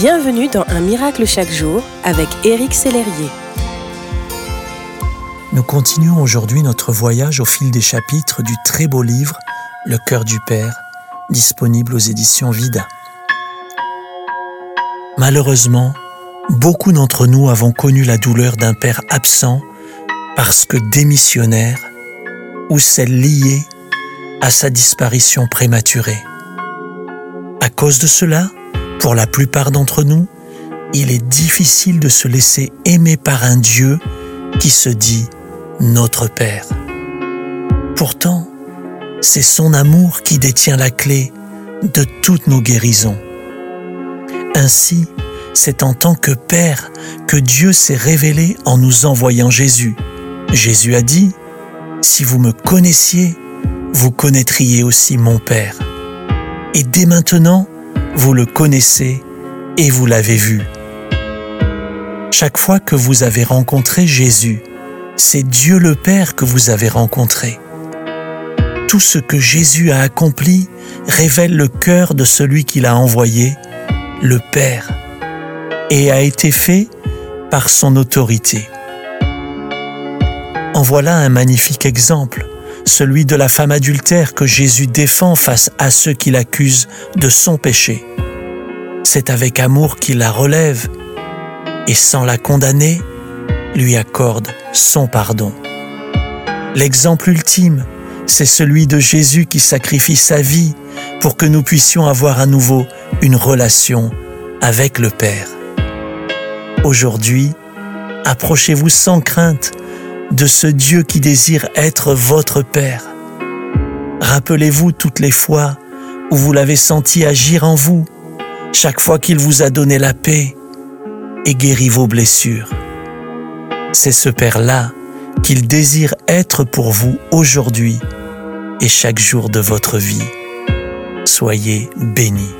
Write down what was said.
Bienvenue dans Un miracle chaque jour avec Éric Sellerier. Nous continuons aujourd'hui notre voyage au fil des chapitres du très beau livre Le cœur du Père, disponible aux éditions Vida. Malheureusement, beaucoup d'entre nous avons connu la douleur d'un père absent parce que démissionnaire ou celle liée à sa disparition prématurée. À cause de cela, pour la plupart d'entre nous, il est difficile de se laisser aimer par un Dieu qui se dit notre Père. Pourtant, c'est son amour qui détient la clé de toutes nos guérisons. Ainsi, c'est en tant que Père que Dieu s'est révélé en nous envoyant Jésus. Jésus a dit, Si vous me connaissiez, vous connaîtriez aussi mon Père. Et dès maintenant, vous le connaissez et vous l'avez vu. Chaque fois que vous avez rencontré Jésus, c'est Dieu le Père que vous avez rencontré. Tout ce que Jésus a accompli révèle le cœur de celui qu'il a envoyé, le Père, et a été fait par son autorité. En voilà un magnifique exemple celui de la femme adultère que Jésus défend face à ceux qui l'accusent de son péché. C'est avec amour qu'il la relève et sans la condamner, lui accorde son pardon. L'exemple ultime, c'est celui de Jésus qui sacrifie sa vie pour que nous puissions avoir à nouveau une relation avec le Père. Aujourd'hui, approchez-vous sans crainte de ce Dieu qui désire être votre Père. Rappelez-vous toutes les fois où vous l'avez senti agir en vous, chaque fois qu'il vous a donné la paix et guéri vos blessures. C'est ce Père-là qu'il désire être pour vous aujourd'hui et chaque jour de votre vie. Soyez bénis.